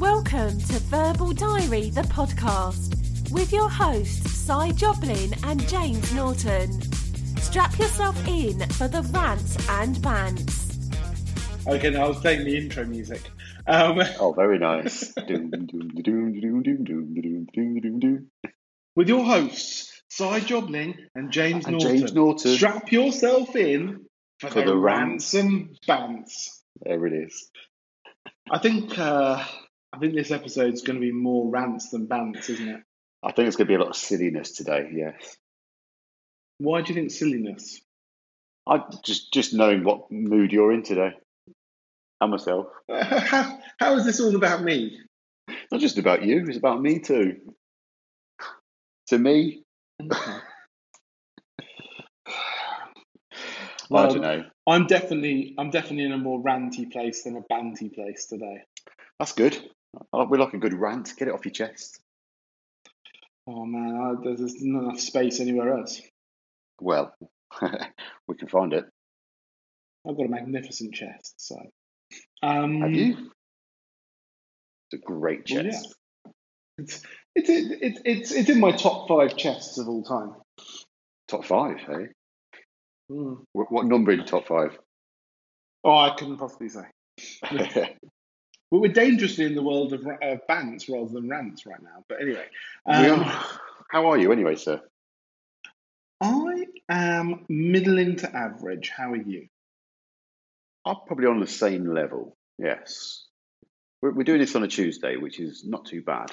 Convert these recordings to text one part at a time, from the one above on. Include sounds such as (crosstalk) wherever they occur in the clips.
Welcome to Verbal Diary, the podcast, with your hosts, Si Jobling and James Norton. Strap yourself in for the rants and bants. Okay, now I was playing the intro music. Um, oh, very nice. with your hosts, Si Jobling and James and Norton. James Norton. Strap yourself in for, for the, the rants and bants. There it is. I think uh, I think this episode's going to be more rants than bants, isn't it? I think it's going to be a lot of silliness today. Yes. Why do you think silliness? I just just knowing what mood you're in today, and myself. (laughs) how, how is this all about me? Not just about you. It's about me too. To me, (laughs) I Well, don't know. I'm definitely I'm definitely in a more ranty place than a banty place today. That's good. We like a good rant. Get it off your chest. Oh man, I, there's, not enough space anywhere else. Well, (laughs) we can find it. I've got a magnificent chest, so. Um, Have you? It's a great Well, chest. It's it's it's it's it's in my top five chests of all time. Top five, hey? Hmm. What, what number in top five? Oh, I couldn't possibly say. (laughs) But we're dangerously in the world of of bants rather than rants right now. But anyway, um, are- How are you anyway, sir? I am middling to average. How are you? I'm probably on the same level. Yes. We're, we're doing this on a Tuesday, which is not too bad.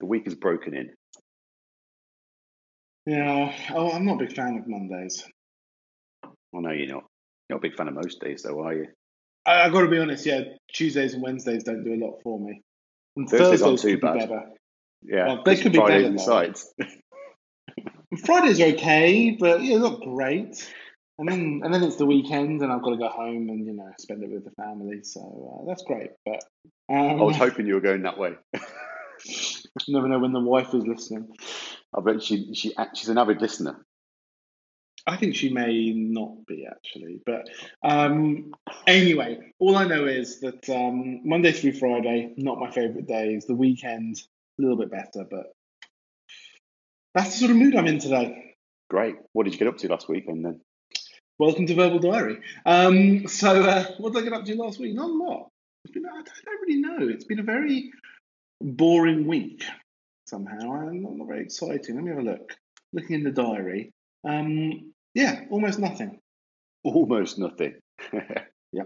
The week is broken in. Yeah. Oh, I'm not a big fan of Mondays. I know you're not. You're not a big fan of most days, though, are you? I, I got to be honest. Yeah, Tuesdays and Wednesdays don't do a lot for me. And Thursdays aren't Thursdays too could be better. Yeah. Well, they could be Fridays better, and though. sides. (laughs) Fridays are okay, but yeah, not great. And then and then it's the weekend, and I've got to go home and you know spend it with the family. So uh, that's great. But um, I was hoping you were going that way. (laughs) never know when the wife is listening. I bet she, she she's an avid listener. I think she may not be actually, but um, anyway, all I know is that um, Monday through Friday, not my favourite days. The weekend, a little bit better, but that's the sort of mood I'm in today. Great. What did you get up to last weekend then? Welcome to Verbal Diary. Um, so, uh, what did I get up to last week? Not a lot. It's been, I don't, I don't really know. It's been a very boring week somehow. I'm not, not very exciting. Let me have a look. Looking in the diary. Um, yeah, almost nothing. Almost nothing. (laughs) yeah.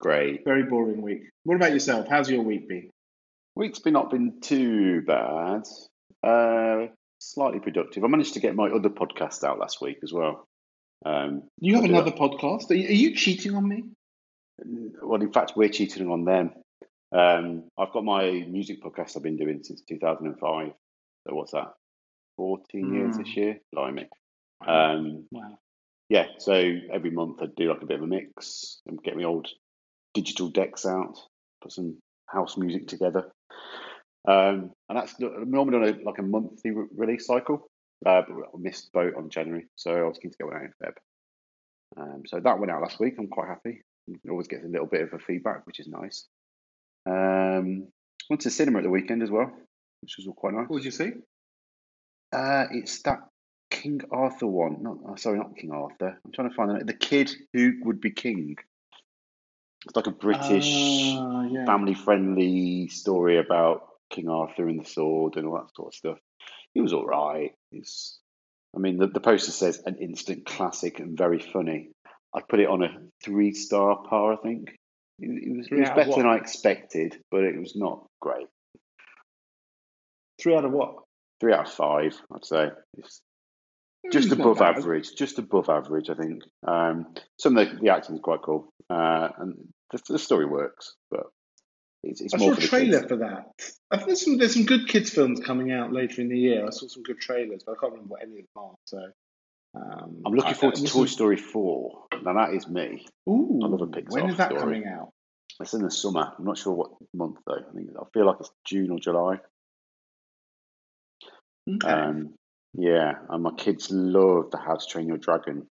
Great. Very boring week. What about yourself? How's your week been? Week's been not been too bad. Uh, slightly productive. I managed to get my other podcast out last week as well. Um, You have another podcast. Are you, are you cheating on me? well, in fact, we're cheating on them. Um, I've got my music podcast I've been doing since 2005. So what's that? 14 years Mm. this year. Blimey. Um, Wow. yeah, so every month I'd do like a bit of a mix and get my old digital decks out, put some house music together. Um, and that's normally on a, like a monthly re- release cycle, uh, but I missed the boat on January, so I was keen to get one out in Feb. Um, so that went out last week. I'm quite happy. It always gets a little bit of a feedback, which is nice. Um, went to cinema at the weekend as well, which was all quite nice. What did you see? Uh, it's that King Arthur one. Not oh, sorry, not King Arthur. I'm trying to find the, the kid who would be king. It's like a British Ah, yeah. family-friendly story about King Arthur and the sword and all that sort of stuff. It was all right. It's, I mean, the, the poster says an instant classic and very funny. I'd put it on a three-star par. I think it, it was, it was better than? I expected, but it was not great. Three out of what? Three out of five, I'd say. It's, just above average, just above average, I think. Um, some of the, the acting is quite cool, uh, and the, the story works, but it's, it's I more saw a trailer kids. for that. I think there's some there's some good kids films coming out later in the year. I saw some good trailers, but I can't remember what any of them are. So um, I'm looking I- forward to Toy is- Story 4. Now that is me. Ooh, I love a Pixar when is that story. coming out? It's in the summer. I'm not sure what month though. I think I feel like it's June or July. Okay. Um, yeah, and my kids love the How to Train Your Dragon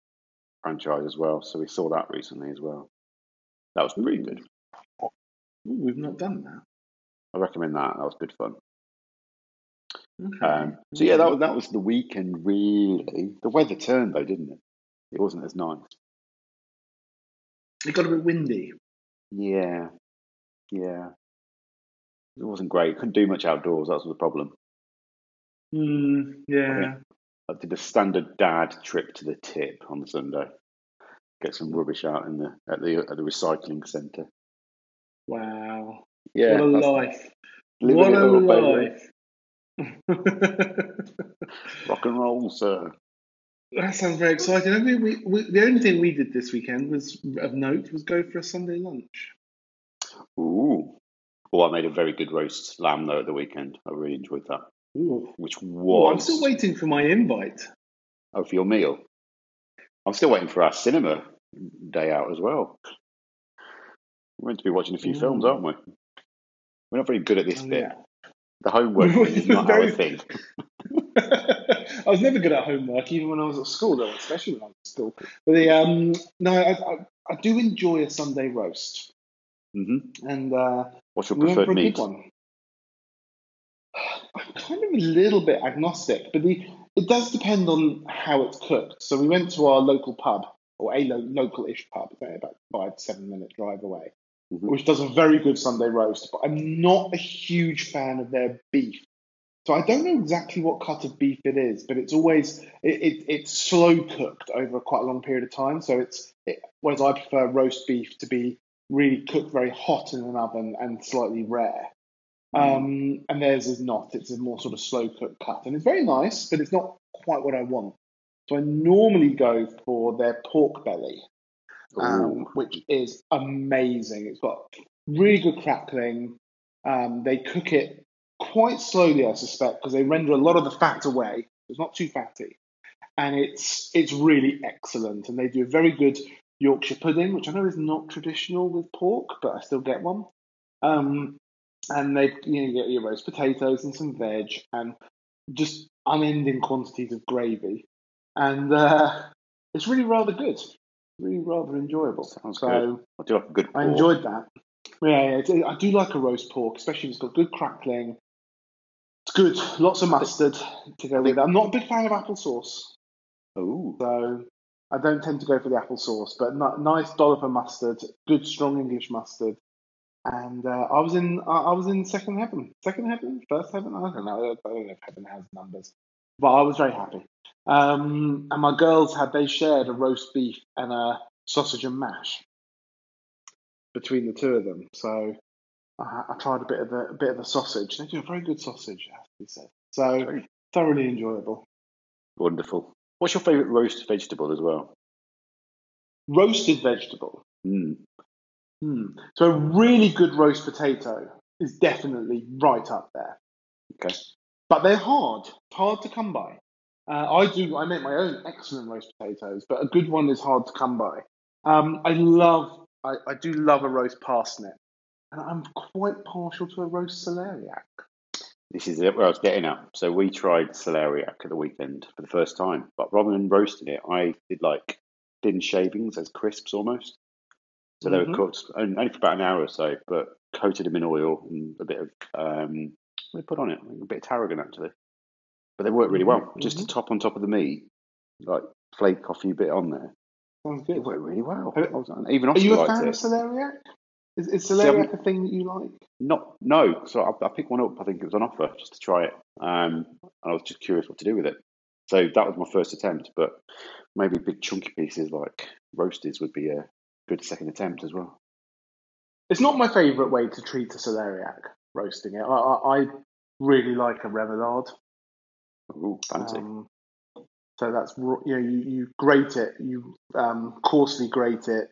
franchise as well, so we saw that recently as well. That was pretty good. Ooh, we've not done that. I recommend that. That was good fun. Okay. Um, so yeah, that was that was the weekend. Really, the weather turned though, didn't it? It wasn't as nice. it got a bit windy. Yeah, yeah. It wasn't great. Couldn't do much outdoors. That was the problem. Mm, yeah. I did a standard dad trip to the tip on the Sunday. Get some rubbish out in the at the at the recycling centre. Wow. Yeah, what a life. What a life. (laughs) Rock and roll, sir. that sounds very exciting. I mean, we, we, the only thing we did this weekend was of note was go for a Sunday lunch. Ooh. Well, I made a very good roast lamb though at the weekend. I really enjoyed that. Ooh. Which was I'm still waiting for my invite. oh for your meal. I'm still waiting for our cinema day out as well. We're meant to be watching a few films, aren't we? We're not very good at this Oh, bit. yeah. The homework (laughs) is not our thing. (laughs) (laughs) I was never good at homework, even when I was at school, though, especially when I was at school. But the um, no, I, I, I do enjoy a Sunday roast, Mm-hmm. and uh, What's your we went for preferred meat? one. I'm kind of a little bit agnostic, but the it does depend on how it's cooked. So we went to our local pub, or a lo- local-ish pub, about five seven minute drive away, Mhm. which does a very good Sunday roast. But I'm not a huge fan of their beef. So I don't know exactly what cut of beef it is, but it's always it, it, it's slow cooked over quite a long period of time. So it's it, whereas I prefer roast beef to be really cooked very hot in an oven and slightly rare. Um, and theirs is not. It's a more sort of slow cooked cut, and it's very nice, but it's not quite what I want. So I normally go for their pork belly, um, which is amazing. It's got really good crackling. Um, they cook it quite slowly, I suspect, because they render a lot of the fat away. It's not too fatty, and it's it's really excellent. And they do a very good Yorkshire pudding, which I know is not traditional with pork, but I still get one. Um, and they you know, get your roast potatoes and some veg and just unending quantities of gravy, and uh, it's really rather good, really rather enjoyable. Sounds so good. I do like a good I enjoyed that. Yeah, yeah it's, I do like a roast pork, especially if it's got good crackling. It's good, lots of mustard to go with it. I'm not a big fan of apple sauce, Ooh. so I don't tend to go for the apple sauce, but ni- nice dollop of mustard, good strong English mustard. And uh, I was in, I I was in second heaven, second heaven, first heaven. I don't know. I don't know if heaven has numbers, but I was very happy. Um, and my girls had they shared a roast beef and a sausage and mash between the two of them. So I, I tried a bit of the a bit of the sausage. They do a very good sausage, it has to be said. So thoroughly enjoyable. wonderful. What's your favourite roast vegetable as well? Roasted vegetable. Mm. Hmm. So a really good roast potato is definitely right up there. Okay. But they're hard, hard to come by. Uh, I do. I make my own excellent roast potatoes, but a good one is hard to come by. Um, I love. I, I do love a roast parsnip, and I'm quite partial to a roast celeriac. This is it where I was getting at. So we tried celeriac at the weekend for the first time, but rather than roasting it, I did like thin shavings as crisps almost. So they Mhm. were cooked on- only for about an hour or so, but coated them in oil and a bit of um, what put on it? A bit of tarragon actually. But they worked really well. Mhm, Just to mhm. top on top of the meat, like flake a few bit on there. Sounds It good. worked really well. Are- even Are you a fan it. of celeriac? Is, is celeriac a thing that you like? Not no. So I, I picked one up. I think it was on offer just to try it. Um, and I was just curious what to do with it. So that was my first attempt. But maybe big chunky pieces like roasties would be a good second attempt as well. It's not my favourite way to treat a celeriac, roasting it. I, I, I really like a remoulade. Ooh, fancy. Um, so that's you know you, you grate it, you um, coarsely grate it,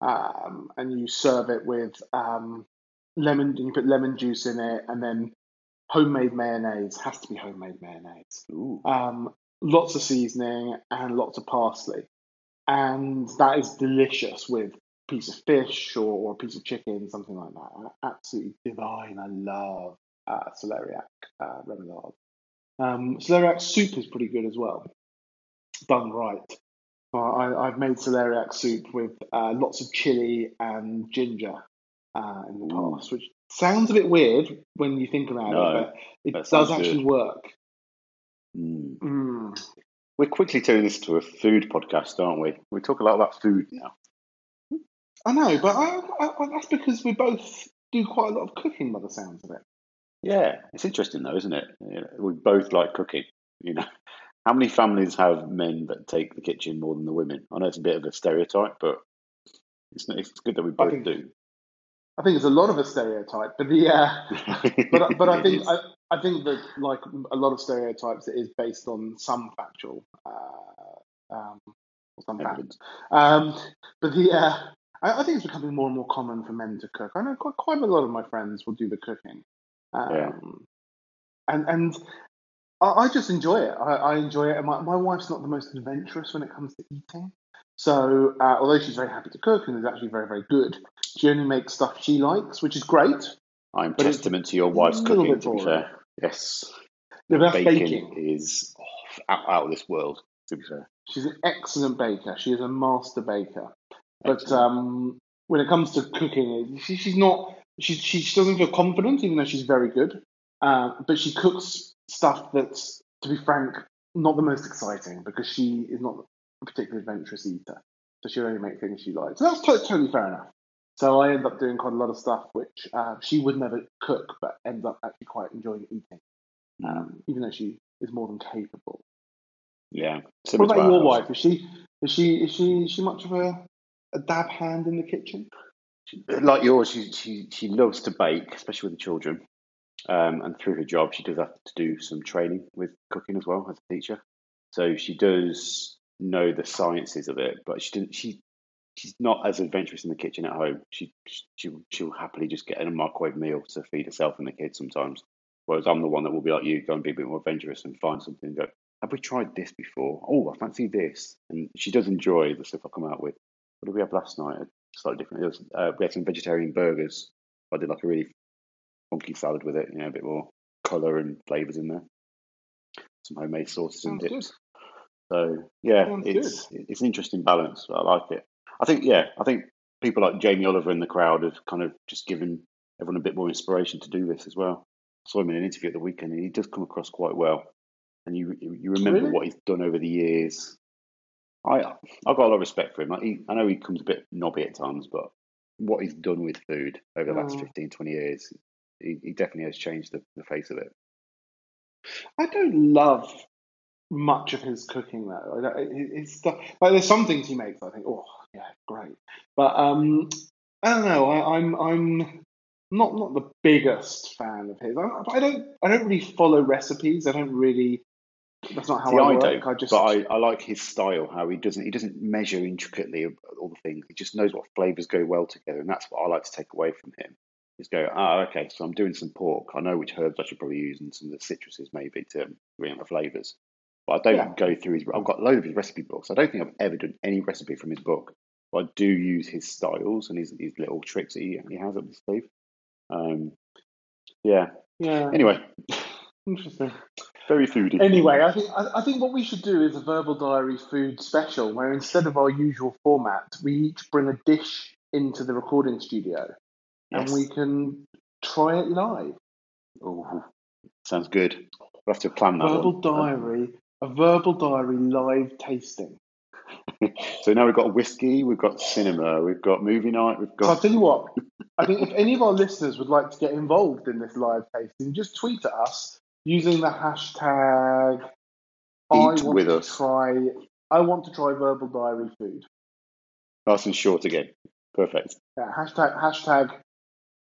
um, and you serve it with um, lemon. You put lemon juice in it, and then homemade mayonnaise has to be homemade mayonnaise. Ooh, Um, lots of seasoning and lots of parsley, and that is delicious with a piece of fish or, or a piece of chicken, something like that. Absolutely divine. I love uh, celeriac uh, remoulade. Um, celeriac soup is pretty good as well, done right. Uh, I, I've made celeriac soup with uh, lots of chili and ginger, uh, in the Ooh. past, which sounds a bit weird when you think about No, it, but it does actually good. work. Mm. Mm. We're quickly turning this to a food podcast, aren't we? We talk a lot about food now. I know, but I, I, I, that's because we both do quite a lot of cooking by the sounds of it. Yeah, it's interesting though, isn't it? We both like cooking. You know, (laughs) how many families have men that take the kitchen more than the women? I know it's a bit of a stereotype, but it's it's good that we I both think do. I think it's a lot of a stereotype, but the uh, (laughs) but but I think. I, I think that like a lot of stereotypes, it is based on some factual uh, um, or some fact. Um, but the uh, I, I think it's becoming more and more common for men to cook. I know quite, quite a lot of my friends will do the cooking, um, Yeah. and and I, I just enjoy it. I, I enjoy it. And my, my wife's not the most adventurous when it comes to eating. So uh, although she's very happy to cook and is actually very very good, she only makes stuff she likes, which is great. I'm But testament to your wife's cooking. To be fair, yes, The best baking, is oh, out, out of this world. To be fair, She's an excellent baker. She is a master baker. But um, when it comes to cooking, she, she's not. She, she doesn't feel confident, even though she's very good. Uh, but she cooks stuff that's, to be frank, not the most exciting because she is not a particularly adventurous eater. So she'll only make things she likes. So that's to- totally fair enough. So I end up doing quite a lot of stuff which uh, she would never cook, but ends up actually quite enjoying eating, um, even though she is more than capable. yeah. What about your wife? Is she is she is she is she much of a, a dab hand in the kitchen? like yours, she she she loves to bake, especially with the children. Um, and through her job, she does have to do some training with cooking as well as a teacher. So she does know the sciences of it, but she didn't. She she's not as adventurous in the kitchen at home. She she she'll happily just get a microwave meal to feed herself and the kids sometimes. Whereas I'm the one that will be like you, go and be a bit more adventurous and find something and go. Have we tried this before? Oh, I fancy this. And she does enjoy the stuff I come out with. What did we have last night? Slightly different. It was, uh, we had some vegetarian burgers. I did like a really funky salad with it, you know, a bit more colour and flavours in there. Some homemade sauces and Sounds good. dips. So yeah, Sounds it's it's an interesting balance. I like it. I think yeah, I think people like Jamie Oliver in the crowd have kind of just given everyone a bit more inspiration to do this as well. I saw him in an interview at the weekend, and he does come across quite well. And you you remember Really? what he's done over the years. I I've got a lot of respect for him. Like he, I know he comes a bit knobby at times, but what he's done with food over the last Mm. 15, 20 years, he, he definitely has changed the, the face of it. I don't love much of his cooking though. I it's stuff like there's some things he makes. I think, oh yeah, great. But um, I don't know. I, I'm I'm not not the biggest fan of his. I, I don't I don't really follow recipes. I don't really. That's not how See, I I work. I just but I, I like his style. How he doesn't he doesn't measure intricately all the things. He just knows what flavors go well together, and that's what I like to take away from him. Is go, ah, okay, so I'm doing some pork. I know which herbs I should probably use and some of the citruses maybe to bring out the flavors. But I don't Yeah. go through his. I've got loads of his recipe books. I don't think I've ever done any recipe from his book, but I do use his styles and his, his little tricks that he, he has up his sleeve. Um, yeah. yeah. Anyway, (laughs) interesting. very foodie. Anyway, I think I, I think what we should do is a verbal diary food special, where instead of our usual format, we each bring a dish into the recording studio, and we can try it live. Ooh, sounds good. We'll have to plan that verbal one. diary, a verbal diary live tasting. So now we've got whiskey, we've got cinema, we've got movie night, we've So I'll tell you what. I think if any of our listeners would like to get involved in this live tasting, just tweet at us using the hashtag. I Eat want with to us. try. I want to try verbal diary food. nice and short again. Perfect. Yeah, hashtag hashtag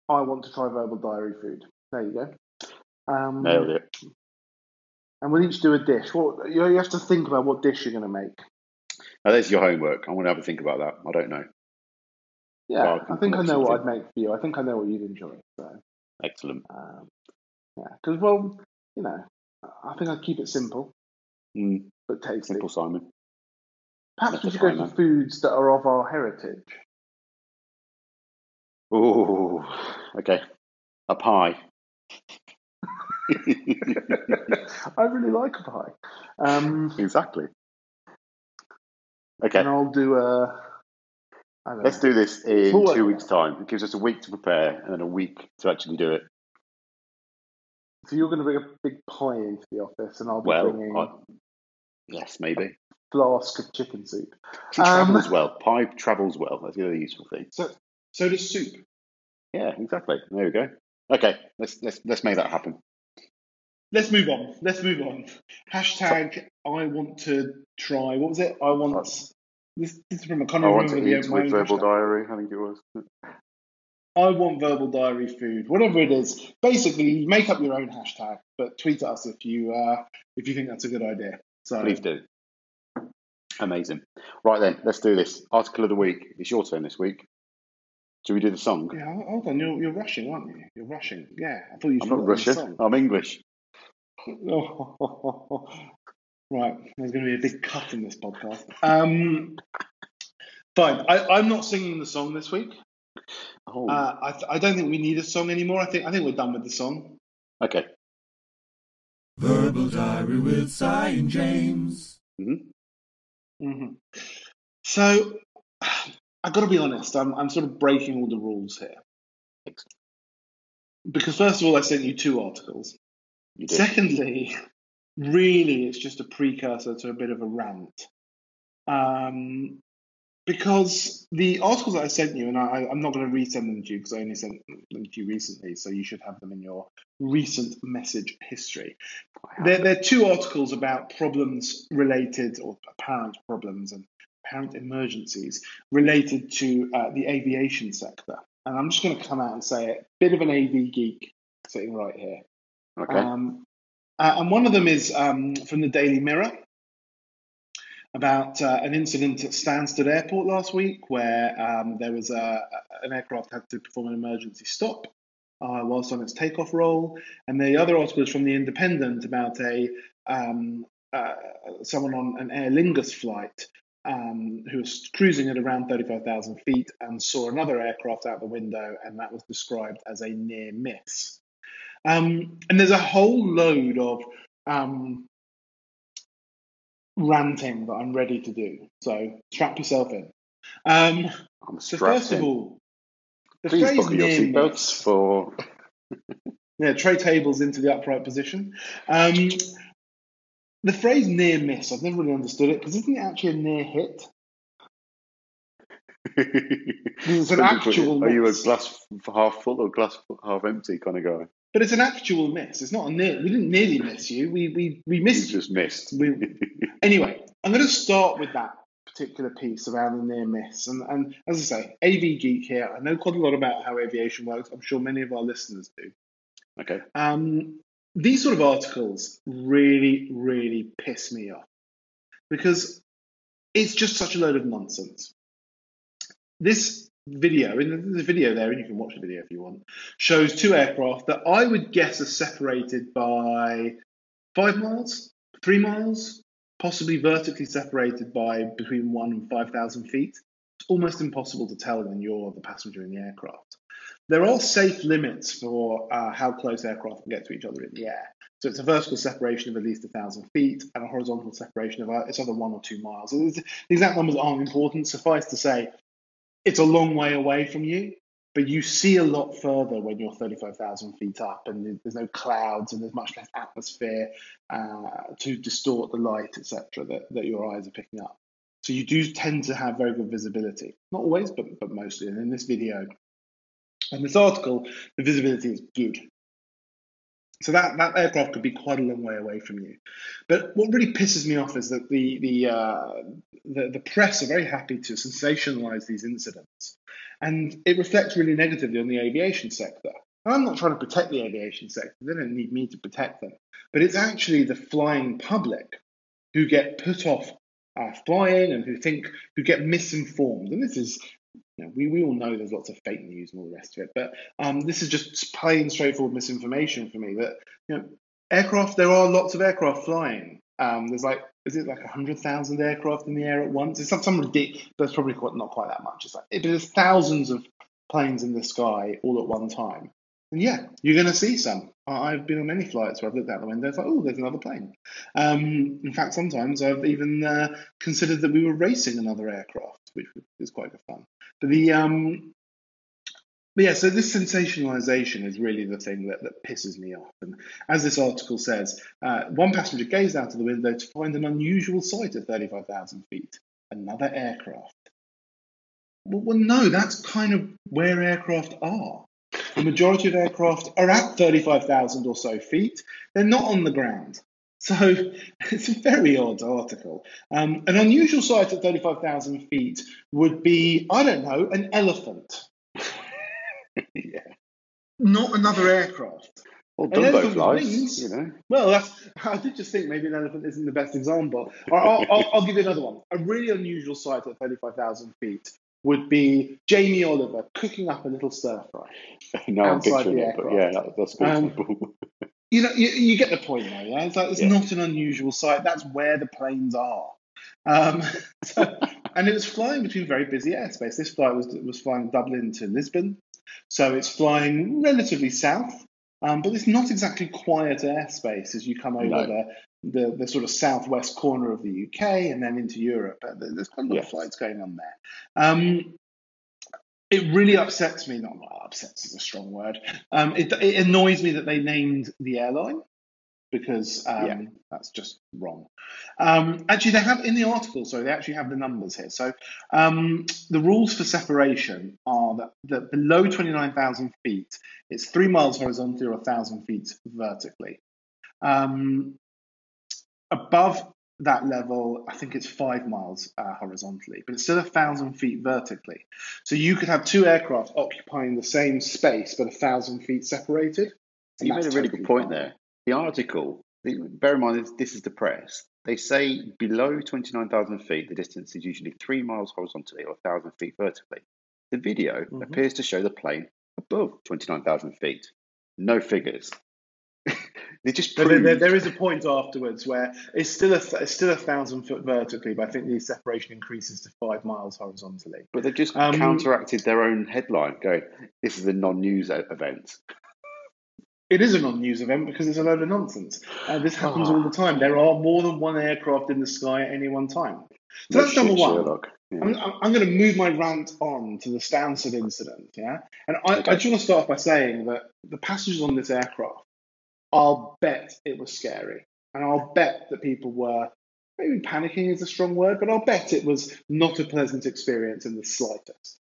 I want to try verbal diary food. There you go. Um, Nailed it. And we'll each do a dish. What you you have to think about what dish you're going to make. Now there's your homework. I want to have a think about that. I don't know. Yeah, I I think I know what I'd make for you. I think I know what you'd enjoy. So, Excellent. um, yeah, because well, you know, I think I'd keep it simple Mm, but tasty. simple Simon. Perhaps That's we should go for foods that are of our heritage. Oh, okay. A pie. (laughs) I really like a pie. Um, exactly. Okay. and I'll do a I don't Let's know. do this in We'll two weeks' time. It gives us a week to prepare and then a week to actually do it. So you're going to bring a big pie into the office, and I'll be Well, bringing I, yes, maybe. a flask of chicken soup. She Um, travels well. Pie travels well. That's the other useful thing. So, so does soup. Yeah, exactly. There we go. Okay, let's let's let's make that happen. Let's move on. Let's move on. Hashtag I want to try. What was it? I want. This, this is from I can't I want to eat with verbal hashtag. diary. I think it was. I want verbal diary food, whatever it is. Basically, make up your own hashtag, but tweet at us if you uh, if you think that's a good idea. So Please do. Amazing. Right then, let's do this. Article of the week. It's your turn this week. Should we do the song? yeah, hold on. You're, you're rushing, aren't you? You're rushing. Yeah, I thought you. I'm not Russian. I'm English. (laughs) right, there's going to be a big cut in this podcast. Um, fine. I, I'm not singing the song this week. Oh, Uh, I, I don't think we need a song anymore. I think I think we're done with the song. okay. Verbal Diary with Si and James. hmm So (sighs) I've got to be honest. I'm I'm sort of breaking all the rules here because first of all, I sent you two articles. Secondly, really, it's just a precursor to a bit of a rant. Um, because the articles that I sent you, and I, I'm not going to resend them to you because I only sent them to you recently, so you should have them in your recent message history. They're, they're two articles about problems related, or apparent problems and apparent emergencies related to uh, the aviation sector. And I'm just going to come out and say it. Bit of an AV geek sitting right here. Okay. Um, uh, and one of them is um, from the Daily Mirror about uh, an incident at Stansted Airport last week where um, there was a, an aircraft had to perform an emergency stop uh, whilst on its takeoff roll. And the other article is from the Independent about a um, uh, someone on an Aer Lingus flight um, who was cruising at around 35,000 feet and saw another aircraft out the window, and that was described as a near miss. Um, and there's a whole load of um, ranting that I'm ready to do. So strap yourself in. Um, I'm so first of all, the Please phrase buckle your seatbelts for. (laughs) Yeah, tray tables into the upright position. Um, the phrase near miss, I've never really understood it because isn't it actually a near hit? (laughs) It's an actual Are you a glass half full or glass half empty kind of guy? But it's an actual miss. It's not a near. We didn't nearly miss you. We we we missed you. just missed. We, (laughs) anyway, I'm going to start with that particular piece around the near miss. And, and as I say, AV geek here. I know quite a lot about how aviation works. I'm sure many of our listeners do. Okay. Um, these sort of articles really, really piss me off because it's just such a load of nonsense. This video, and there's a video there, and you can watch the video if you want, shows two aircraft that I would guess are separated by five miles, three miles, possibly vertically separated by between one and 5,000 feet. It's almost impossible to tell when you're the passenger in the aircraft. There are safe limits for uh, how close aircraft can get to each other in the air. So it's a vertical separation of at least a thousand feet and a horizontal separation of uh, it's either one or two miles. The exact numbers aren't important. Suffice to say, it's a long way away from you, but you see a lot further when you're 35,000 feet up and there's no clouds and there's much less atmosphere uh, to distort the light, etc., that, that your eyes are picking up. So you do tend to have very good visibility. Not always, but, but mostly. And in this video and this article, the visibility is good. So that, that aircraft could be quite a long way away from you. But what really pisses me off is that the the, uh, the the press are very happy to sensationalize these incidents, and it reflects really negatively on the aviation sector. And I'm not trying to protect the aviation sector; they don't need me to protect them. But it's actually the flying public who get put off uh, flying and who think who get misinformed. And this is you know, we, we all know there's lots of fake news and all the rest of it, but um, this is just plain straightforward misinformation for me. That you know, aircraft, there are lots of aircraft flying. Um, there's like, is it like hundred thousand aircraft in the air at once? It's some some ridiculous. That's probably quite, not quite that much. It's like it, there's thousands of planes in the sky all at one time. And yeah, you're going to see some. I've been on many flights where I've looked out the window. And it's like, oh, there's another plane. Um, in fact, sometimes I've even uh, considered that we were racing another aircraft. Which is quite good fun. But the um, but yeah, so this sensationalization is really the thing that, that pisses me off. And as this article says, uh, one passenger gazed out of the window to find an unusual sight at 35,000 feet another aircraft. Well, well, no, that's kind of where aircraft are. The majority of aircraft are at 35,000 or so feet, they're not on the ground. So (laughs) it's a very odd article. Um, an unusual sight at 35,000 feet would be, I don't know, an elephant. (laughs) yeah. Not another aircraft. Well, An Dumbo flies, you know. Well, that's, (laughs) I did just think maybe an elephant isn't the best example. I'll, I'll, I'll give you another one. A really unusual sight at 35,000 feet would be Jamie Oliver cooking up a little stir fry. no, I'm picturing it, but yeah, that, that's good Um. You know, you, you get the point now, yeah? It's like it's Yeah. not an unusual sight. That's where the planes are. Um, (laughs) so, and it was flying between very busy airspace. This flight was was flying Dublin to Lisbon, so it's flying relatively south, um, but it's not exactly quiet airspace as you come over No. the, the the sort of southwest corner of the UK and then into Europe. Uh, There's quite a lot of flights going on there. Um, it really upsets me. Not upsets is a strong word. Um, it, it annoys me that they named the airline because um, Yeah. that's just wrong. Um, actually, they have in the article, so they actually have the numbers here. So um, the rules for separation are that, that below 29,000 feet, it's three miles horizontally or 1,000 feet vertically. Um, above that level, I think it's five miles uh, horizontally, but it's still a thousand feet vertically. So you could have two aircraft occupying the same space, but a thousand feet separated. you made a really good point fine. there. The article, the, bear in mind, this, this is the press. They say below 29,000 feet, the distance is usually three miles horizontally or 1,000 feet vertically. The video Mhm. appears to show the plane above 29,000 feet. No figures. They just But there, there- there is a point afterwards where it's still a it's still a thousand foot vertically, but I think the separation increases to five miles horizontally. But they've just Um, counteracted their own headline, going, "This is a non-news event." It is a non-news event because it's a load of nonsense. Uh, this happens Ah. all the time. There are more than one aircraft in the sky at any one time. So No that's number one. Yeah. I'm, I'm, I'm going to move my rant on to the Stansted incident, yeah? And I, Okay. I just want to start off by saying that the passengers on this aircraft, I'll bet it was scary. And I'll bet that people were, maybe panicking is a strong word, but I'll bet it was not a pleasant experience in the slightest.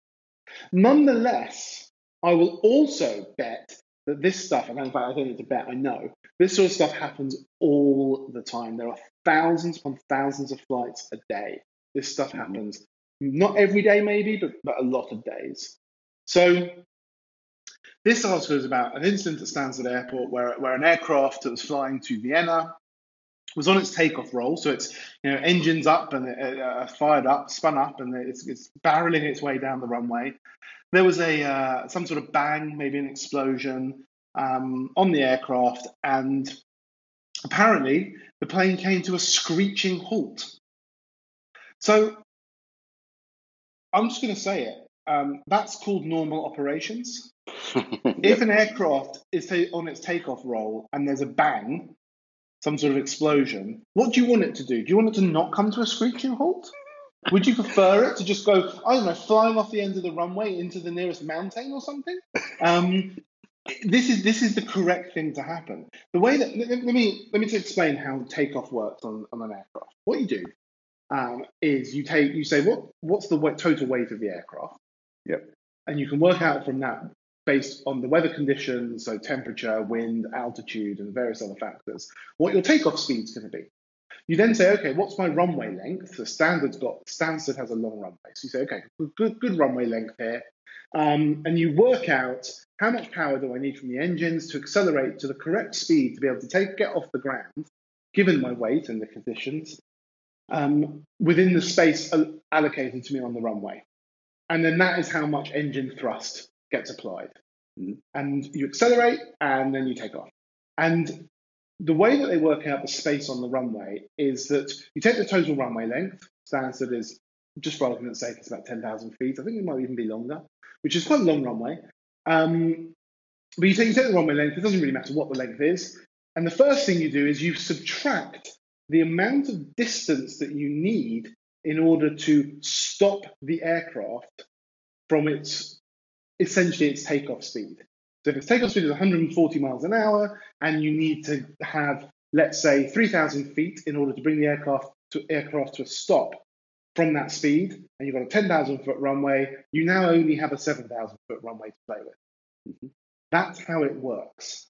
Nonetheless, I will also bet that this stuff, and in fact, I don't need to bet, I know, this sort of stuff happens all the time. There are thousands upon thousands of flights a day. This stuff Mhm. happens not every day, maybe, but, but a lot of days. So, this article is about an incident at Stansted Airport where, where an aircraft that was flying to Vienna was on its takeoff roll. So it's you know engines up and uh, uh, fired up, spun up, and it's, it's barreling its way down the runway. There was a uh, some sort of bang, maybe an explosion um, on the aircraft, and apparently the plane came to a screeching halt. So I'm just going to say it. Um, that's called normal operations. (laughs) If an aircraft is ta- on its takeoff roll and there's a bang, some sort of explosion, what do you want it to do? Do you want it to not come to a screeching halt? Would you prefer it to just go, I don't know, flying off the end of the runway into the nearest mountain or something? Um, this is this is the correct thing to happen. The way that let, let me let me explain how takeoff works on, on an aircraft. What you do um, is you take you say what what's the total weight of the aircraft, Yep. and you can work out from that based on the weather conditions, so temperature, wind, altitude, and various other factors, what your takeoff speed is going to be. You then say, okay, what's my runway length? The standard's got Stansted has a long runway, so you say, okay, good good, runway length here, um, and you work out how much power do I need from the engines to accelerate to the correct speed to be able to take get off the ground, given my weight and the conditions, um, within the space allocated to me on the runway. And then that is how much engine thrust gets applied. Mhm. And you accelerate and then you take off. And the way that they work out the space on the runway is that you take the total runway length, Stansted is, just for argument's sake, it's about 10,000 feet. I think it might even be longer, which is quite a long runway. Um, but you take, you take the runway length, it doesn't really matter what the length is. And the first thing you do is you subtract the amount of distance that you need in order to stop the aircraft from its essentially its takeoff speed. So if its takeoff speed is 140 miles an hour and you need to have, let's say, 3,000 feet in order to bring the aircraft to aircraft to a stop from that speed, and you've got a 10,000 foot runway, you now only have a 7,000 foot runway to play with. Mm-hmm. That's how it works,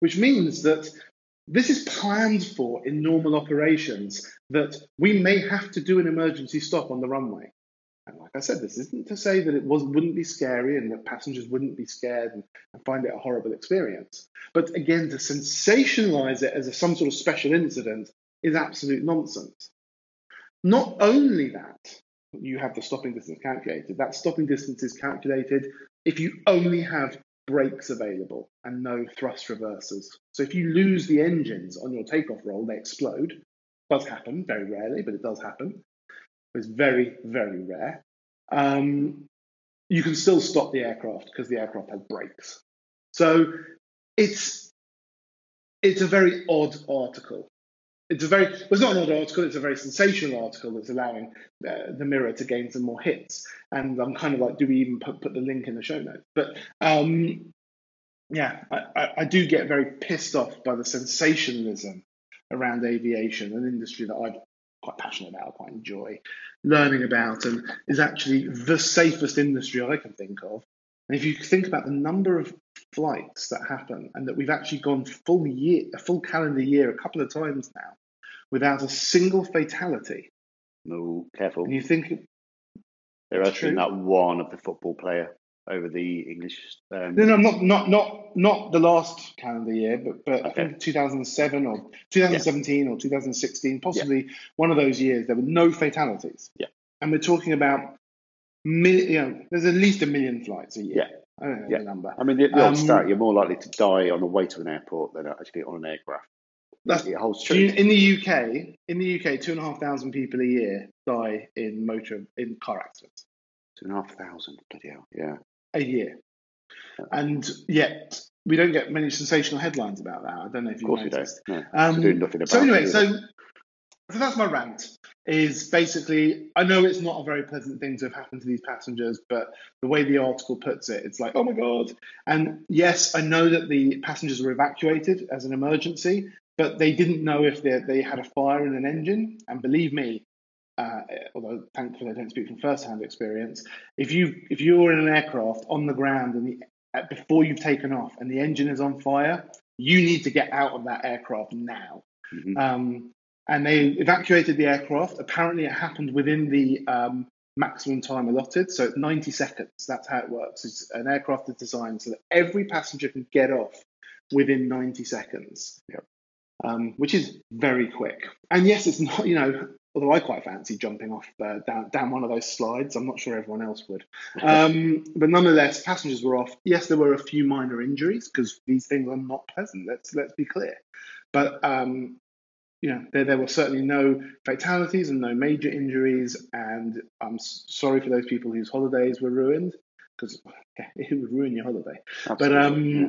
which means that this is planned for in normal operations that we may have to do an emergency stop on the runway. And like I said, this isn't to say that it was, wouldn't be scary and that passengers wouldn't be scared and, and find it a horrible experience. But again, to sensationalize it as a, some sort of special incident is absolute nonsense. Not only that, you have the stopping distance calculated. That stopping distance is calculated if you only have brakes available and no thrust reversers. So if you lose the engines on your takeoff roll, they explode. It does happen, very rarely, but it does happen. It's very, very rare. Um, you can still stop the aircraft because the aircraft has brakes. So it's it's a very odd article it's a very well, it's not an odd article. It's a very sensational article that's allowing uh, the Mirror to gain some more hits. And I'm kind of like, do we even put, put the link in the show notes? But um, yeah, I, I, I, do get very pissed off by the sensationalism around aviation, an industry that I'm quite passionate about, quite enjoy learning about, and is actually the safest industry I can think of. And if you think about the number of flights that happen, and that we've actually gone full year, a full calendar year, a couple of times now, without a single fatality. No, careful. And you think there has been that one of the football player over the English. Um... No, no, not not not not the last calendar year, but but okay. I think 2007 or 2017 yeah. or 2016, possibly yeah. one of those years, there were no fatalities. Yeah, and we're talking about you know, there's at least a million flights a year. Yeah. I don't know yeah. the number. I mean, the, the um, old stat, you're more likely to die on the way to an airport than actually on an aircraft. That's, it holds true. In the UK, in the UK, two and a half thousand people a year die in motor in car accidents. Two and a half thousand, bloody hell, yeah. A year, and yet we don't get many sensational headlines about that. I don't know if you noticed. No. Um, so, so anyway, so so that's my rant is basically I know it's not a very pleasant thing to have happened to these passengers, but the way the article puts it, it's like, oh my God. And yes, I know that the passengers were evacuated as an emergency, but they didn't know if they, they had a fire in an engine. And believe me, uh, although thankfully I don't speak from first-hand experience, if you if you're in an aircraft on the ground and the uh, before you've taken off and the engine is on fire, you need to get out of that aircraft now. Mm-hmm. Um, and they evacuated the aircraft. Apparently, it happened within the um, maximum time allotted, so it's 90 seconds. That's how it works. It's, an aircraft is designed so that every passenger can get off within 90 seconds, yep. um, which is very quick. And yes, it's not, you know, although I quite fancy jumping off uh, down, down one of those slides. I'm not sure everyone else would. (laughs) Um, but nonetheless, passengers were off. Yes, there were a few minor injuries because these things are not pleasant. Let's let's be clear. But um, you know, there, there were certainly no fatalities and no major injuries. And I'm sorry for those people whose holidays were ruined because (laughs) yeah, it would ruin your holiday. Absolutely, but um, yeah.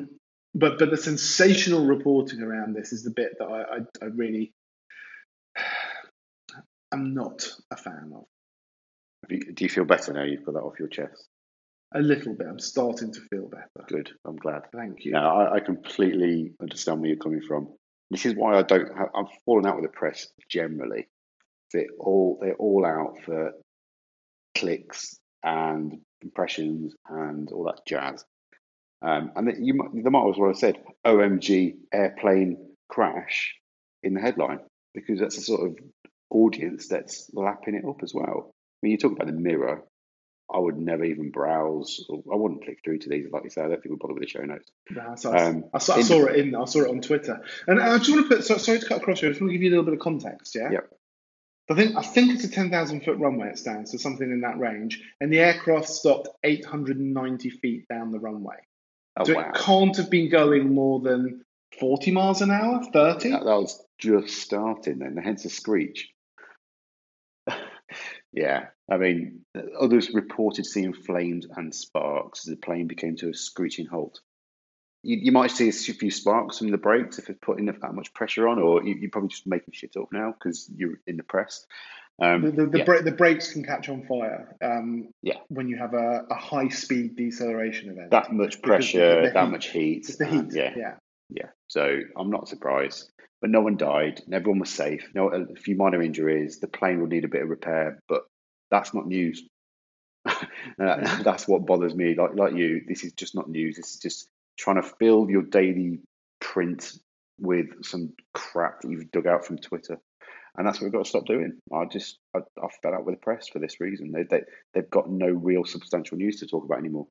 but but the sensational reporting around this is the bit that I, I, really I really (sighs) am not a fan of. Do you feel better now you've got that off your chest? A little bit. I'm starting to feel better. Good. I'm glad. Thank you. No, I, I completely understand where you're coming from. This is why I don't. Have, I've fallen out with the press generally. They all they're all out for clicks and impressions and all that jazz. Um, and you might, they might as well have said "OMG airplane crash" in the headline because that's the sort of audience that's lapping it up as well. I mean, you talk about the Mirror. I would never even browse. I wouldn't click through to these. Like you say, I don't think we bother with the show notes. So um, I, saw, I saw it in. I saw it on Twitter, and I just want to put. So, sorry to cut across you. I just want to give you a little bit of context. Yeah. Yep. I think I think it's a ten thousand foot runway. It stands so something in that range, and the aircraft stopped eight hundred and ninety feet down the runway. Oh, so wow. it can't have been going more than forty miles an hour, thirty. That, that was just starting then. Hence the screech. (laughs) Yeah, I mean, others reported seeing flames and sparks as the plane became to a screeching halt. You, you might see a few sparks from the brakes if it's putting that much pressure on, or you, are probably just making shit up now because you're in the press. Um, The, the, the, yeah. bra- the brakes can catch on fire um, Yeah. when you have a, a high speed deceleration event. that much pressure, that heat. much heat. it's the heat. yeah, yeah. yeah. So I'm not surprised. But no one died, everyone was safe. No, a few minor injuries. The plane will need a bit of repair, but that's not news. (laughs) Uh, that's what bothers me. Like like you, this is just not news. This is just trying to fill your daily print with some crap that you've dug out from Twitter, and that's what we've got to stop doing. I just I, I fed up with the press for this reason. They they they've got no real substantial news to talk about anymore.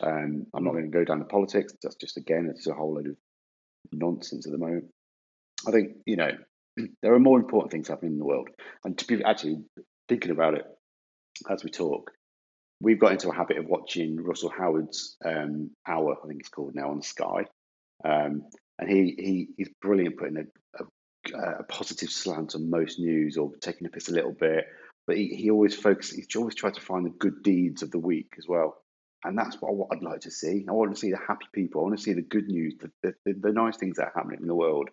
Um, I'm not going to go down the politics. That's just again, it's a whole load of nonsense at the moment. I think you know (clears throat) there are more important things happening in the world, and to be actually thinking about it as we talk, we've got into a habit of watching Russell Howard's um, Hour, I think it's called now on Sky, um, and he he he's brilliant putting a, a, a positive slant on most news or taking a piss a little bit, but he, he always focuses. He always tries to find the good deeds of the week as well. And that's what, what I'd like to see. I want to see the happy people. I want to see the good news, the, the, the, the nice things that are happening in the world,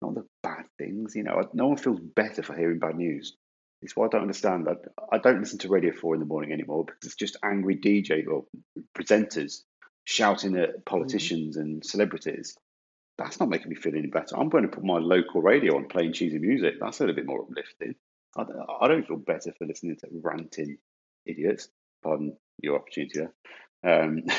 not the bad things. You know, no one feels better for hearing bad news. It's what I don't understand. I, I don't listen to Radio 4 in the morning anymore because it's just angry DJ or presenters shouting at politicians and celebrities. That's not making me feel any better. I'm going to put my local radio on playing cheesy music. That's a little bit more uplifting. I, I don't feel better for listening to ranting idiots. Pardon your opportunity there. Um, (laughs)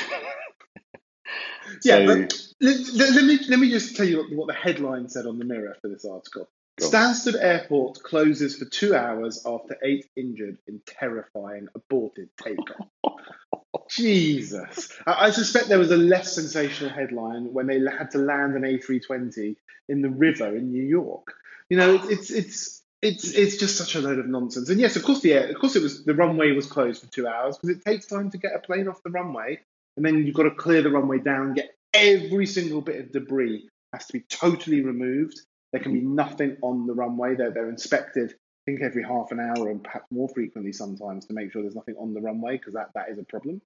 Yeah, so- let, let- let me let me just tell you what the headline said on the Mirror for this article. Stansted Airport closes for two hours after eight injured in terrifying aborted takeoff. (laughs) Jesus. I, I suspect there was a less sensational headline when they had to land an A320 in the river in New York. You know, it's it's it's it's it's just such a load of nonsense. And yes, of course the air, of course it was the runway was closed for two hours because it takes time to get a plane off the runway, and then you've got to clear the runway down, get every single bit of debris has to be totally removed. There can be nothing on the runway. They're, they're inspected, I think, every half an hour and perhaps more frequently sometimes to make sure there's nothing on the runway because that, that is a problem.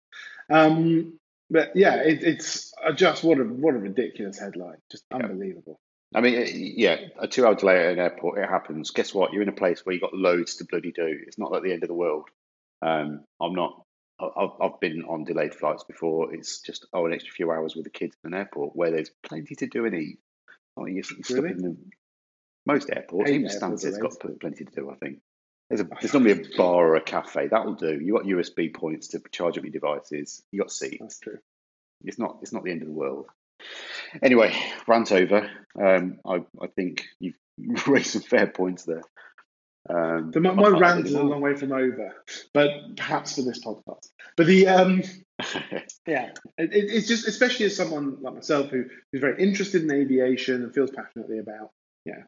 Um, but yeah, it, it's uh, just what a what a ridiculous headline, just unbelievable. I mean, yeah, a two-hour delay at an airport, it happens. Guess what? You're in a place where you've got loads to bloody do. It's not like the end of the world. Um, I'm not. I've, I've been on delayed flights before. It's just oh, an extra few hours with the kids in an airport where there's plenty to do and eat. Oh, you're Really? in the, most airports, even airport Stansted's got plenty to do. I think there's a there's normally a bar or a cafe that'll do. You got USB points to charge up your devices. You got seats. That's true. It's not it's not the end of the world. Anyway, rant over. Um, I I think you've (laughs) raised some fair points there. Um, my, my rant is a long way from over, but perhaps for this podcast. But the um, (laughs) yeah, it- it's just especially as someone like myself who who's very interested in aviation and feels passionately about yeah.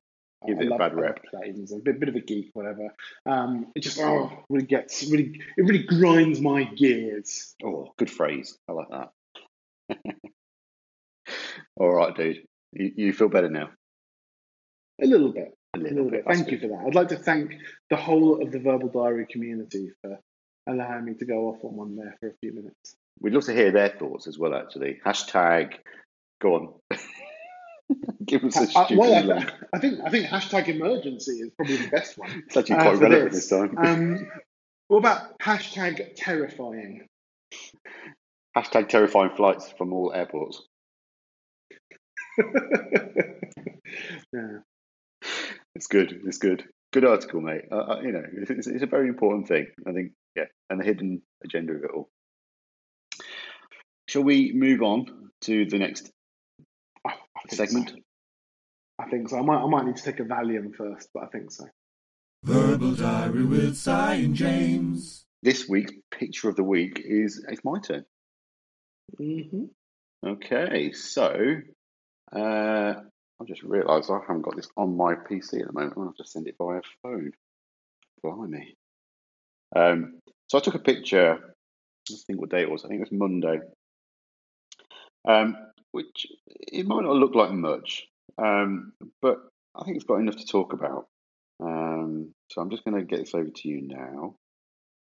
Give I it a bad rep. Planes, a bit, bit of a geek, whatever. Um, it just oh, really gets really it really grinds my gears. oh, good phrase. I like that. (laughs) All right, dude. You, you feel better now. A little bit, A a little, little bit. bit. Thank you for that. I'd like to thank the whole of the Verbal Diary community for allowing me to go off on one there for a few minutes. We'd love to hear their thoughts as well. Actually, hashtag. Go on. (laughs) (laughs) Give us a I, stupid. well, I. I think I think hashtag emergency is probably the best one. It's actually uh, quite for relevant this. this time. Um, what about hashtag terrifying? hashtag terrifying flights from all airports. (laughs) yeah. It's good. It's good. Good article, mate. Uh, uh, you know, it's, it's a very important thing. I think, yeah, and the hidden agenda of it all. Shall we move on to the next I, I segment? so. I think so. I might I might need to take a Valium first, but I think so. Verbal Diary with Si and James. This week's picture of the week is it's my turn. hmm Okay, so uh, I've just realised I haven't got this on my PC at the moment. I'm going to have to send it via phone. Blimey. Um, so I took a picture. Let's think what day it was. I think it was Monday. Um, which it might not look like much, um, but I think it's got enough to talk about. Um, so I'm just going to get this over to you now.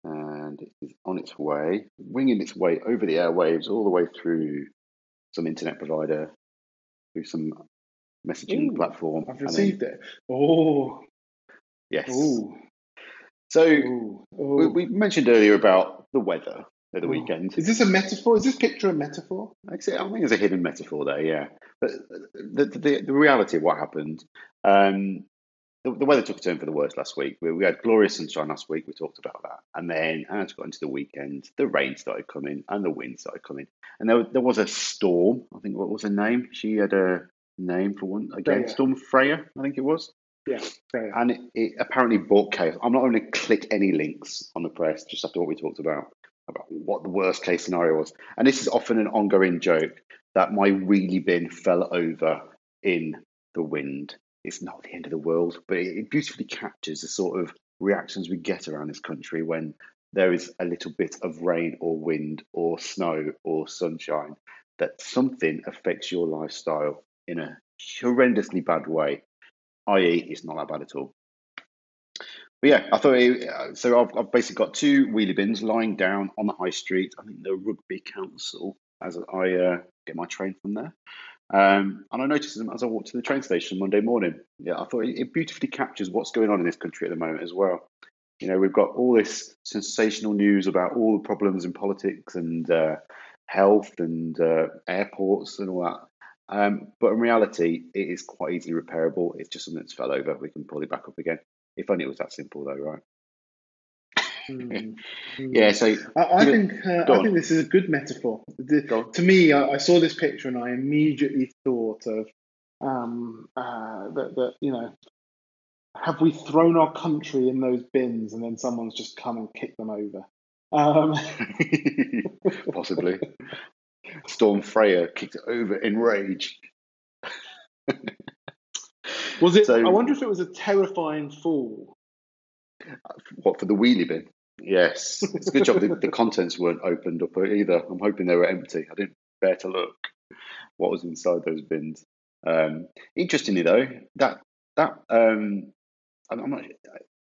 And it is on its way, winging its way over the airwaves, all the way through some internet provider, through some messaging Ooh, platform. I've and then- received it. Oh, yes. oh. So Ooh, we, we mentioned earlier about the weather at the Oh. weekend. Is this a metaphor? Is this picture a metaphor? I think there's a hidden metaphor there, yeah. But the, the, the reality of what happened, um, the, the weather took a turn for the worse last week. We, we had glorious sunshine last week. We talked about that. And then as we got into the weekend, the rain started coming and the wind started coming. And there, there was a storm. I think, what was her name? She had a name for one. Again, Freya. Storm Freya, I think it was. Yeah. Fair. And it, it apparently brought chaos. I'm not going to click any links on the press just after what we talked about, about what the worst case scenario was. And this is often an ongoing joke that my wheelie bin fell over in the wind. It's not the end of the world, but it, beautifully captures the sort of reactions we get around this country when there is a little bit of rain or wind or snow or sunshine, that something affects your lifestyle in a horrendously bad way i.e., it's not that bad at all. But yeah, I thought it, uh, so. I've, I've basically got two wheelie bins lying down on the high street. I think the Rugby Council, as I uh, get my train from there. Um, and I noticed them as I walked to the train station Monday morning. Yeah, I thought it, it beautifully captures what's going on in this country at the moment as well. You know, we've got all this sensational news about all the problems in politics and uh, health and uh, airports and all that. Um, but in reality, it is quite easily repairable. It's just something that's fell over. We can pull it back up again. If only it was that simple, though, right? Mm. (laughs) Yeah. So I, I think uh, I on. think this is a good metaphor. The- to me, I, I saw this picture and I immediately thought of um, uh, that that you know, have we thrown our country in those bins and then someone's just come and kicked them over? Um, (laughs) possibly, Storm Freya kicked it over in rage. (laughs) was it? So- I wonder if it was a terrifying fall. What for the wheelie bin? Yes, it's a good job the, the contents weren't opened up either. I'm hoping they were empty. I didn't dare to look what was inside those bins. Um, interestingly, though, that that um, I'm not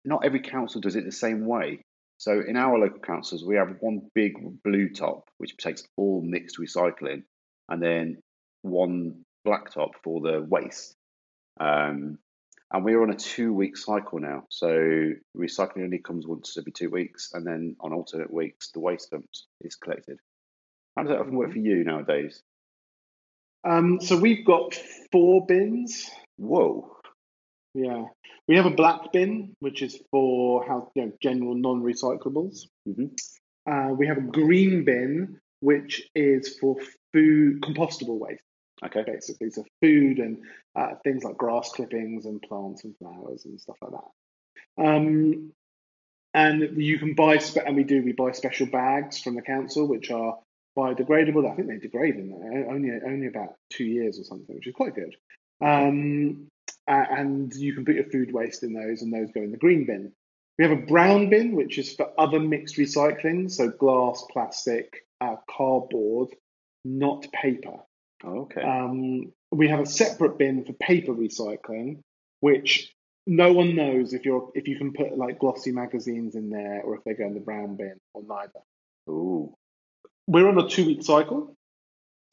not every council does it the same way. So in our local councils, we have one big blue top which takes all mixed recycling, and then one black top for the waste. Um, and we're on a two-week cycle now. So recycling only comes once every two weeks, and then on alternate weeks, the waste dumps is collected. How does that often work for you nowadays? Um, so we've got four bins. Whoa. Yeah, we have a black bin which is for how you know general non-recyclables. Mhm. Uh, we have a green bin which is for food compostable waste. Okay. basically. So food and uh, things like grass clippings and plants and flowers and stuff like that. Um, and you can buy, spe- and we do, we buy special bags from the council which are biodegradable. I think they degrade in there only only about two years or something, which is quite good. Um, and you can put your food waste in those, and those go in the green bin. We have a brown bin, which is for other mixed recycling, so glass, plastic, uh, cardboard, not paper. Oh, okay. Um, we have a separate bin for paper recycling, which no one knows if you're if you can put like glossy magazines in there or if they go in the brown bin or neither. Ooh. We're on a two week cycle,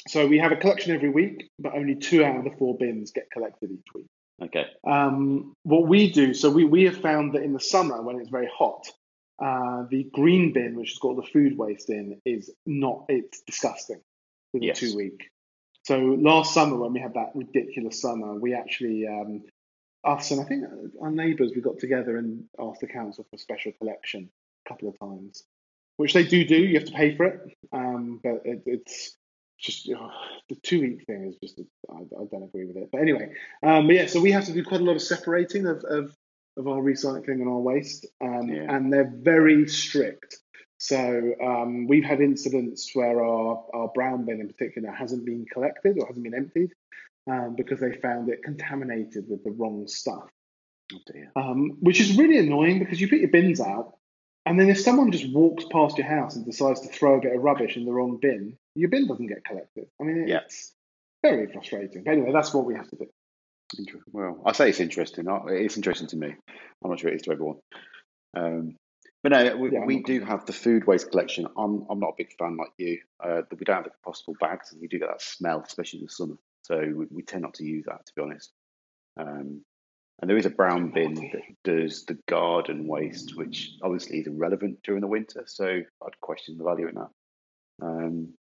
so we have a collection every week, but only two out of the four bins get collected each week. Okay. Um, what we do, so we, we have found that in the summer when it's very hot, uh, the green bin, which has got all the food waste in, is not, it's disgusting with Yes. week. So last summer when we had that ridiculous summer, we actually, um, us and I think our neighbours, we got together and asked the council for a special collection a couple of times, which they do do. You have to pay for it, um, but it, it's just oh, the two week thing is just I, I don't agree with it. But anyway, um, but yeah, so we have to do quite a lot of separating of of, of our recycling and our waste, um, Yeah. and they're very strict. So um, we've had incidents where our, our brown bin in particular hasn't been collected or hasn't been emptied um, because they found it contaminated with the wrong stuff, Oh dear. um, which is really annoying because you put your bins out and then if someone just walks past your house and decides to throw a bit of rubbish in the wrong bin, your bin doesn't get collected. I mean, Yeah. it's very frustrating. But anyway, that's what we have to do. Well, I say it's interesting. It's interesting to me. I'm not sure it is to everyone. Um, but no, we, Yeah, we do have the food waste collection. I'm I'm not a big fan like you. Uh, that we don't have the compostable bags, and we do get that smell, especially in the summer. So we, we tend not to use that, to be honest. Um, And there is a brown bin that does the garden waste, which obviously is irrelevant during the winter. So I'd question the value in that. Um,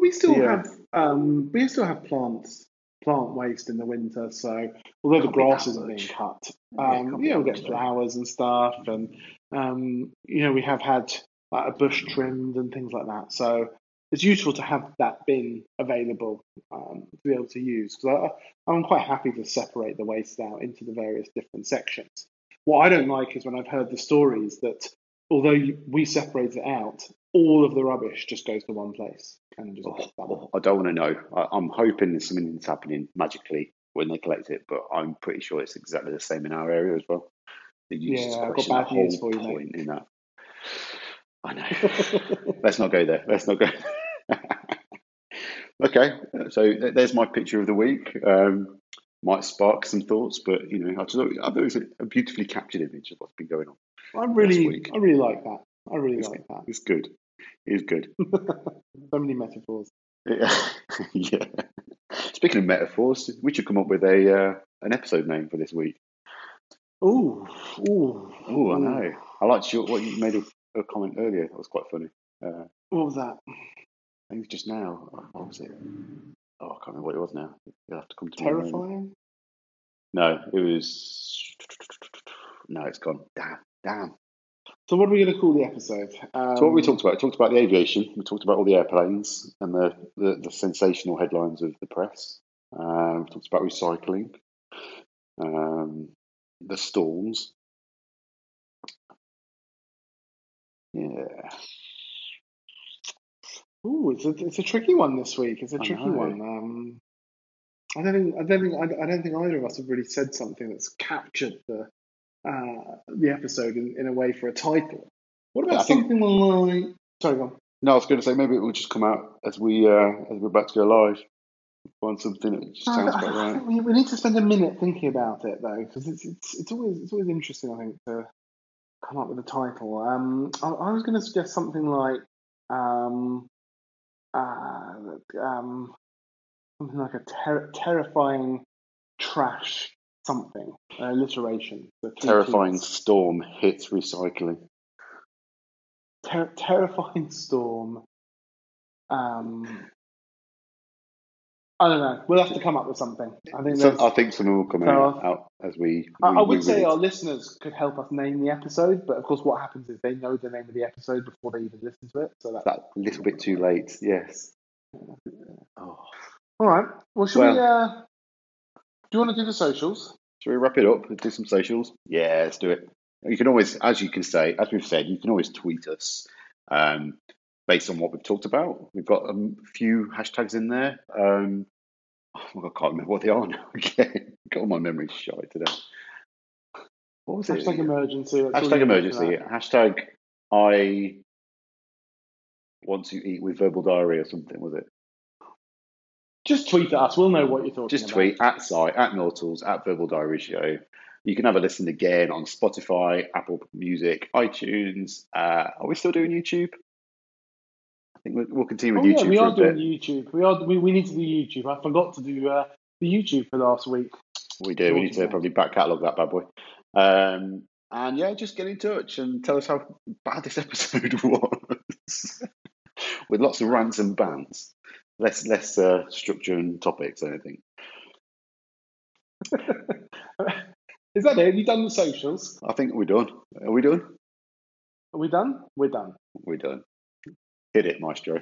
We still Yeah. have um, we still have plants plant waste in the winter. So although the grass isn't being cut, um, yeah, that we'll get flowers and stuff, and um, you know we have had like, a bush trimmed and things like that. So it's useful to have that bin available um, to be able to use because I'm quite happy to separate the waste out into the various different sections. What I don't like is when I've heard the stories that although we separate it out, all of the rubbish just goes to one place and just oh, oh, I don't want to know. I, I'm hoping there's something that's happening magically when they collect it, but I'm pretty sure it's exactly the same in our area as well. Yeah, I've got bad news for you, mate. in that. I know. (laughs) Let's not go there. Let's not go. (laughs) okay, so th- there's my picture of the week. Um, might spark some thoughts, but you know, I just I thought it was a, a beautifully captured image of what's been going on. I really. I really like that. I really It's, like that. it's good. It's good. (laughs) so many metaphors. Yeah. (laughs) yeah. Speaking of metaphors, we should come up with a uh, an episode name for this week. Ooh, ooh. Oh, I know. I liked your, what you made a, a comment earlier. That was quite funny. Uh, What was that? I think it was just now. What was it? Oh, I can't remember what it was now. You'll have to come to me. in a moment. Terrifying. No, it was. No, it's gone. Damn, damn. So what are we going to call the episode? Um, So what we talked about? We talked about the aviation. We talked about all the airplanes and the the, the sensational headlines of the press. Um, we talked about recycling, um, the storms. Yeah, Ooh, it's a it's a tricky one this week. It's a I tricky know. one. Um, I don't think I don't think I, I don't think either of us have really said something that's captured the uh, the episode in, in a way for a title. What about I think- something like? Sorry, go on. No, I was going to say maybe it will just come out as we uh, as we're about to go live. Find something that just sounds I, about right. we, we need to spend a minute thinking about it though, because it's, it's it's always it's always interesting. I think to come up with a title. Um, I, I was going to suggest something like um, uh, um, something like a ter- terrifying trash something uh, alliteration. The Terrifying Ts. storm hits recycling. Ter- terrifying storm. Um, I don't know. We'll have to come up with something. I think So. I think something will come So out, out as we. I, we- I we would say release. our listeners could help us name the episode, but of course, what happens is they know the name of the episode before they even listen to it. So that's that little bit too late. Yes. Oh. all right. Well, should Well- we? Uh, do you want to do the socials? Shall we wrap it up? Do some socials? Yeah, let's do it. You can always, as you can say, as we've said, you can always tweet us um, based on what we've talked about. We've got a few hashtags in there. Um, oh my God, I can't remember what they are now. (laughs) Again, got all my memories shot today. What was it? Hashtag emergency. that's Hashtag need for emergency. Hashtag I want to eat with verbal diarrhea or something, was it? Just tweet at us. We'll know what you're talking Just about. tweet at site, at Nautals, at Verbal Diary Show. You can have a listen again on Spotify, Apple Music, iTunes. Uh, are we still doing YouTube? I think we'll, we'll continue with Oh, YouTube yeah, we are doing bit. YouTube. We are. We, we need to do YouTube. I forgot to do uh, the YouTube for last week. We do. We need to probably back catalogue that bad boy. Um, and yeah, just get in touch and tell us how bad this (laughs) episode was. with lots of rants and bans. Less, less uh, structure and topics, I think. (laughs) Is that it? Have you done the socials? I think we're done. Are we done? Are we done? We're done. We're done. Hit it, Maestro.